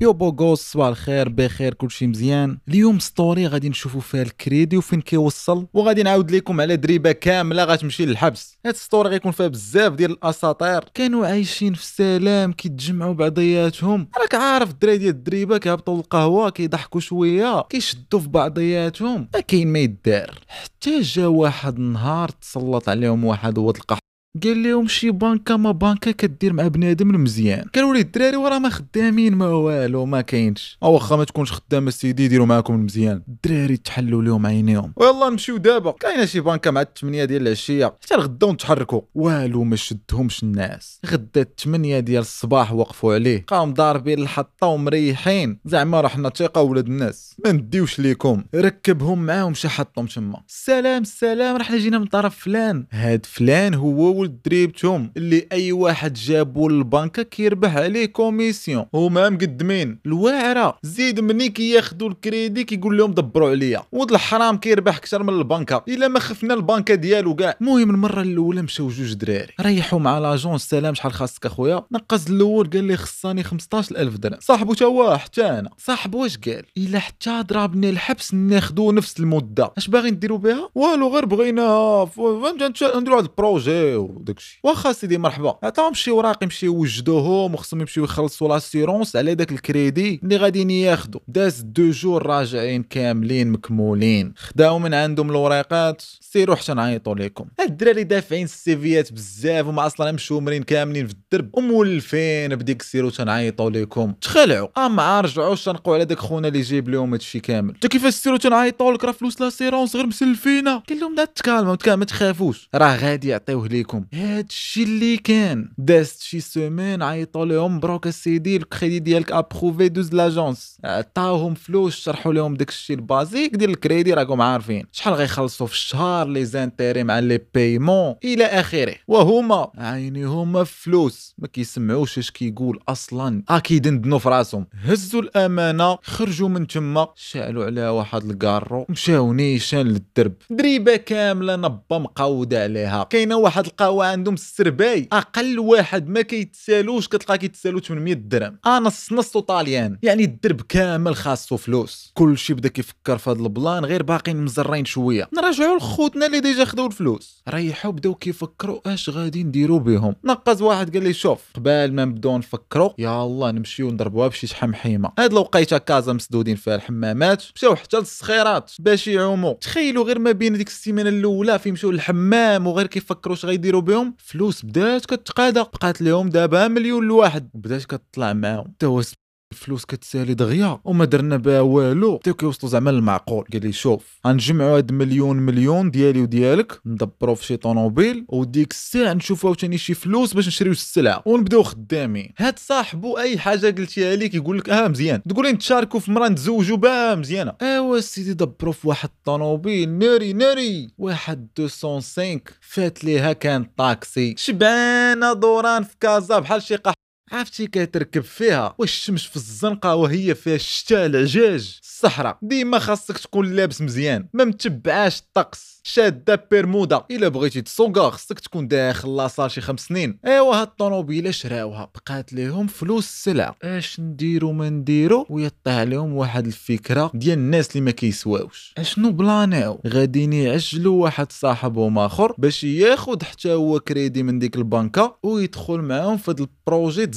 Yo بوغوص صباح الخير بخير كلشي مزيان. اليوم story غادي نشوفوا فيها الكريدي وفين كيوصل وغادي نعاود لكم على دريبة كاملة غتمشي للحبس. هاد story غيكون فيها بزاف ديال الأساطير. كانوا عايشين في سلام كيتجمعوا بعضياتهم. راك عارف الدراري ديال الدريبة كيهبطوا للقهوة كيضحكوا شوية كيشدوا في بعضياتهم. ما كاين ما يدار. حتى جا واحد النهار تسلط عليهم واحد هو القحط قال لهم شي بانكا ما بانكا كدير مع بنادم المزيان. قالوا لي الدراري وراه ما خدامين ما والو ما كاينش. أو واخا ما تكونش خدام سيدي ديروا معاكم المزيان. الدراري تحلوا لهم عينيهم. ويلا نمشيو دابا. كاينة شي بانكا مع 8 ديال العشية. حتى الغدا ونتحركوا. والو ما شدهمش الناس. غدا 8 ديال الصباح وقفوا عليه. بقاو ضاربين الحطة ومريحين. زعما راه حنا ثقه ولاد الناس. ما نديوش ليكم. ركبهم معاهم شي حطهم تما. سلام سلام راه حنا جينا من طرف فلان. هاد فلان هو ولد دريبتهم اللي أي واحد جابو للبنكه كيربح عليه commission. هما مقدمين. الواعرة زيد مني كياخدوا الكريدي كيقول لهم دبروا عليا. ولد الحرام كيربح أكثر من البنكه إلا ما خفنا البنكه ديالو كاع. المهم المرة الأولى مشاو جوج دراري. ريحوا مع l'agent سلام شحال خاصك أخويا؟ نقص الأول قال لي خصني 15000 درهم. صاحبو تا هو حتى أنا. صاحبو واش قال؟ إلا حتى ضربني الحبس ناخذوا نفس المدة. أش باغي نديروا بها؟ والو غير بغينا فهمت؟ نديروا هذا ال projet وداكشي واخا سيدي مرحبا. عطاهم شي وراق يمشيو يوجدوهم وخصهم يمشيو يخلصوا l'assurance على داك الكريدي اللي غاديين ياخذوا داز deux jours راجعين كاملين مكمولين. خداو من عندهم الوريقات سيروا حتى نعيطوا لكم هاد الدراري دافعين ال CVيات بزاف وما أصلا مشومرين كاملين في الدرب. ومولفين بديك سيروا تنعيطوا لكم تخلعوا. اما ما رجعوش تنقوا على داك خونا اللي جايب لهم هادشي كامل. انت كيفاش سيروا تنعيطوا لك؟ راه فلوس l'assurance غير مسلفينا قال لهم لا تكالماوا ما تخافوش. راه غادي يعطيوه لكم هادشي اللي كان. دازت شي سيمين عيطوا لهم bref سيدي الكريدي ديالك approuvé دوز ل agence. عطاوهم فلوس شرحوا لهم داك الشيء ال basique ديال الكريدي راكم عارفين. شحال غيخلصوا في الشهر les intérêts مع les paiements إلى آخره. وهما عينيهم فلوس. ما كيسمعوش إش كيقول أصلا. آه كيدندنوا في راسهم. هزوا الأمانة خرجوا من تما. شعلوا عليها واحد الكارو مشاو نيشان للدرب. دريبة كاملة نبا مقودة عليها. كاينة واحد القهوه عندهم السرباي. أقل واحد ما كيتسالوش كتلقى كيتسالو 800 درهم. آه نص نص طاليان. يعني الدرب كامل خاصو فلوس. كلشي بدا كيفكر في هذا ال plan غير باقيين مزرين شوية. نرجعوا لخوتنا اللي déjà خداو الفلوس. ريحوا بداو كيفكروا اش غادي نديروا بهم. نقز واحد قال لي شوف قبل ما نبداو نفكروا يا الله نمشيو نضربوها بشي شحم حيمة. هاد الوقيتة كازا مسدودين فيها الحمامات مشاو حتى للصخيرات باش يعوموا تخيلوا غير ما بين ديك السيمانة الأولى فين مشاو للحمام وغير كيفكروا اش غيديروا بهم فلوس بدات كتقادا بقات لهم دابا مليون لواحد بدات كتطلع معاهم. تا هو الفلوس كتسالي دغيا وما درنا بها والو. بداو كيوصلوا زعما للمعقول. قال لي شوف غنجمعوا هاد مليون مليون ديالي وديالك ندبروا في شي طوموبيل وديك الساعة نشوفوا عاوتاني شي فلوس باش نشريو السلعة. ونبداو خدامين. هاد صاحبو أي حاجة قلتيها ليه كيقول لك آه مزيان. تقولي نتشاركوا في مرا نتزوجوا بها مزيانة. أيوا سيدي دبروا في واحد الطوموبيل ناري ناري. واحد 205 فات ليها كان طاكسي. شبانة دوران في كازا بحال شي قح عرفتي كتركب فيها والشمس في الزنقة وهي فيها الشتاء العجاج الصحراء. ديما خاصك تكون لابس مزيان ما متبعاش الطقس. شاده bermuda. إلا بغيتي تسوقا خصك تكون داخل la salle شي خمس سنين. أيوا هاد الطوموبيله شراوها بقات ليهم فلوس السلعه إش نديرو ما نديرو؟ ويطيح عليهم واحد الفكرة ديال الناس اللي ما كيسواوش. أشنو بلانيو غاديين يعجلوا واحد صاحبهم آخر باش ياخد حتى هو كريدي من ديك البنكة ويدخل معاهم في هاد ال projet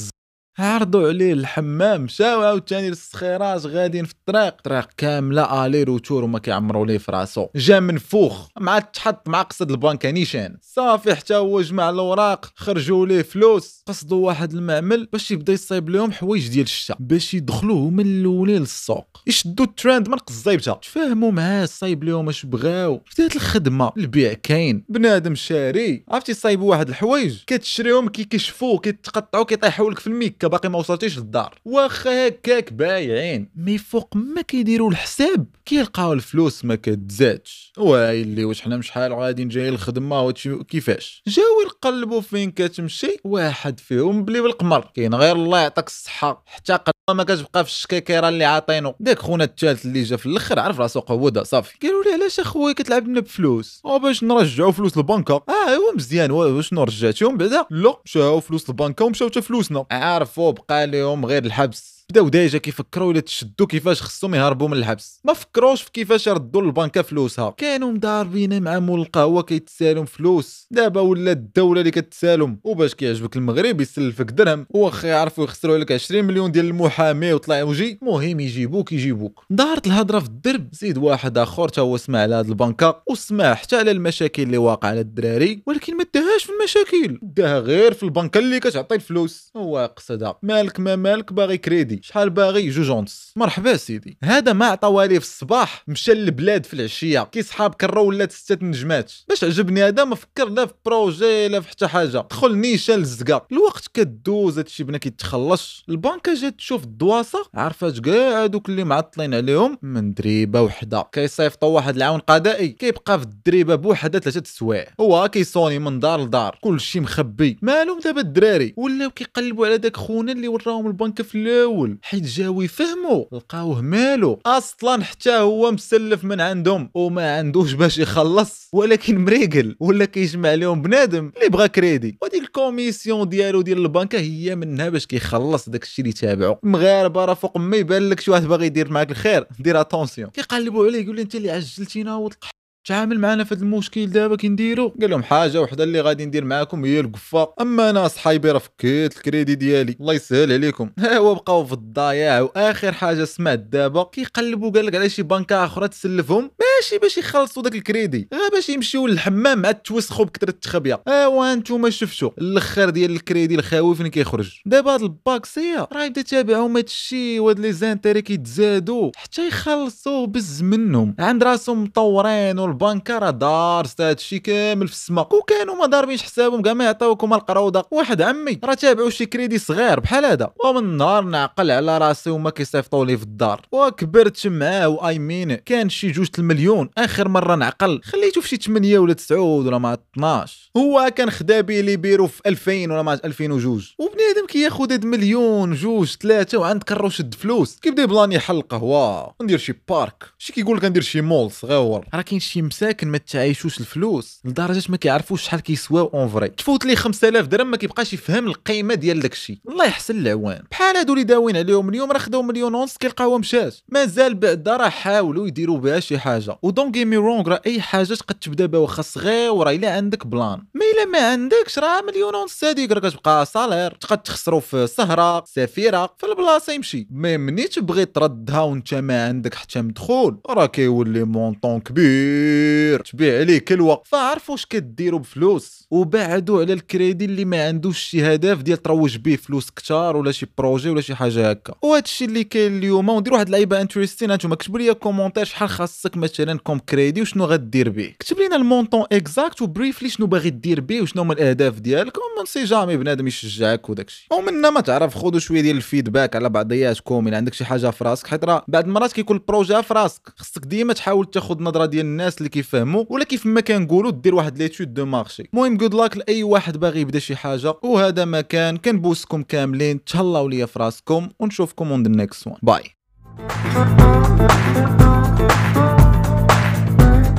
عرضوا عليه الحمام مشاو عاوتاني للسخيراج غاديين في الطريق. طريق كاملة آلي روتور وما كيعمروا ليه في راسو. جا منفوخ مع تحط مع قصد البنكه نيشان صافي حتى هو جمع الأوراق خرجوا ليه فلوس. قصدوا واحد المعمل باش يبدا يصايب لهم حوايج ديال الشتا باش يدخلوه من الاولين للسوق. يشدوا الترند من قزايبته تفاهموا معاه صايب لهم اش بغاو. بدات الخدمة. البيع كاين. بنادم شاري. عرفتي صايبوا واحد الحوايج؟ كتشريهم كيكشفوا كيتقطعوا كيطيحوا لك في الميكا. باقي ما وصلتيش للدار. واخا هكاك بايعين. مي فوق ما كيديروا الحساب. كيلقاو الفلوس ما كتزادش. وايلي واش حنا شحال غادي جاي الخدمه وهادشي كيفاش؟ جاو يقلبوا فين كتمشي. واحد فيهم بلي بالقمر. كاين غير الله يعطيك الصحة. حتى قد ما كتبقى في الشكاكيرة اللي عاطينو. داك خونا الثالث اللي جا في الأخر عرف راسو قوده صافي. قالوا لي علاش أخويا كتلعب لنا بفلوس؟ أو باش نرجعوا فلوس البنكة. آه أيوا مزيان. وشنو رجعتيهم بعدا؟ لا مشاو فلوس البنكة ومشاو حتى فلوسنا. عارفوا بقى لهم غير الحبس. بداو ديجا كيفكروا إلا تشدوا كيفاش خصهم يهربوا من الحبس. ما فكروش في كيفاش يردوا للبنكه فلوسها. كانوا مضاربين مع مول القهوه كيتسالم فلوس. دابا ولا الدولة اللي كتسالم. وباش كيعجبك المغرب يسلفك درهم. واخا يعرفوا يخسروا عليك 20 مليون ديال المحامي وطلع وجي. المهم يجيبوك يجيبوك. دارت الهضرة في الدرب. زيد واحد آخر هو سمع على هاد البنكة. وسمع حتى على المشاكل اللي واقعه على الدراري. ولكن ما داهاش في المشاكل. داها غير في البنكة اللي كتعطي الفلوس. هو قصدها مالك ما مالك باغي كريدي. شحال باغي جوج ونص مرحبا سيدي. هذا ما عطى والي في الصباح مشى للبلاد في العشية. كيصحاب كرو ولا ستة نجمات باش عجبني هذا ما فكر لا في projet لا في حتى حاجة. دخل نيشان للزنقة الوقت كدوز هادشي بنا كيتخلص. البنكه جات تشوف الدواسة عرفات كاع هذوك اللي معطلين عليهم من دريبة وحدة. كيصيفطوا واحد العون قضائي. كيبقى في الدريبة بوحدة ثلاثة سوايع. هو كيصوني من دار لدار. كلشي مخبي. مالهم دابا الدراري. ولاو كيقلبوا على داك خونا اللي وراهم البنكه في الأول. حيت جاو يفهموا لقاوه مالو. أصلا حتى هو مسلف من عندهم وما عندوش باش يخلص. ولكن مريقل ولا كيجمع لهم بنادم اللي بغى كريدي. وديك ال commission ديالو ديال البنكه هي منها باش كيخلص داك الشيء اللي تابعو. مغاربة راه فوق ما يبان لك شي واحد باغي يدير معاك الخير. دير attention كيقلبوا عليه يقول لي أنت اللي عجلتينا وتلقى تعامل معنا في هذا المشكل دابا كنديرو قال لهم حاجة وحدة اللي غادي ندير معاكم هي القفة. أما أنا صحايبي راه فكيت الكريدي ديالي. الله يسهل عليكم. ها هو بقاو في الضياع. وآخر حاجة سمعت دابا كيقلبوا قال لك على شي بنكة أخرى تسلفهم. ماشي باش يخلصوا داك الكريدي. غير باش يمشيو للحمام مع توسخوا بكثره التخبية. ايوا أنتم شفتوا الآخر ديال الكريدي الخاوي فين كيخرج. دابا هاد الباقسية راه يبدا تابعهم هادشي وهاد les intérêts كيتزادوا حتى يخلصوا بز منهم. عند راسهم مطورين والبنكة راه دارت هادشي كامل في السما وكانوا ما ضاربينش حسابهم كاع ما يعطيوكم القروضه واحد عمي راه تابعوا شي كريدي صغير بحال هذا. ومن نهار نعقل على راسي وما كيصيفطوا لي في الدار. وكبرت معاه واي مين كان شي جوج المليون آخر مرة نعقل. خليته في شي 8 ولا 9 ولا ما 12 هو كان خدا بيه لي بيرو في 2000 ولا ما 2002 وبنادم كياخذ هاد مليون جوج ثلاثة وعند كرو شد فلوس. كيبدا يبلاني يحل قهوه ندير شي بارك. شي كيقول لك ندير شي مول صغيور راه كاين شي مساكن ما تعايشوش الفلوس. لدرجة ما كيعرفوش شحال كيسواو اون فري تفوت لي 5000 درهم ما كيبقاش يفهم القيمة ديال داكشي الله يحسن العوان بحال هادو اللي داوين عليهم اليوم راه خداو مليون ونص كيلقاوها مشات مازال بعدا راه حاولوا يديروا بها شي حاجة. ودون جيمي رونغ راه أي حاجة تقد تبدا بها واخا صغيره إلا عندك بلان. ما إلا ما عندكش راه مليون ونص هذيك راه كتبقى صالير تقد تخسروا في سهره سفيرة في البلاصة يمشي. mais مني تبغي تردها وإنت ما عندك حتى مدخول. راه كيولي montant كبير. تبيع عليه كلوه فعرفوا واش كديروا بفلوس. وبعدوا على الكريدي اللي ما عندوش شي هدف ديال تروج به فلوس كتار ولا شي projet ولا شي حاجة هكا. وهذا الشيء اللي كاين اليوم وندير واحد اللعيبة interesting أنتم كتبوا لي commentaire شحال خاصك مثلا comme crédit وشنو غدير به كتب لنا ال montant exact و briefly شنو باغي دير به وشنو هما الأهداف ديالك. ومن si jamais بنادم يشجعك وداك الشيء. ما تعرف خذوا شوية ديال ال feedback على بعضياتكم الا عندك شي حاجة في راسك؟ حيت راه بعض المرات كيكون ال projet في راسك. خصك ديما تحاول تاخذ نظرة ديال الناس اللي كيفهموا ولا كيف ما كنقولوا دير واحد l'étude de marché المهم good luck لأي واحد باغي يبدا شي حاجة. وهذا ما كان كنبوسكم كاملين. تهلاو ليا في راسكم. ونشوفكم on the next one bye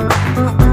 Thank you.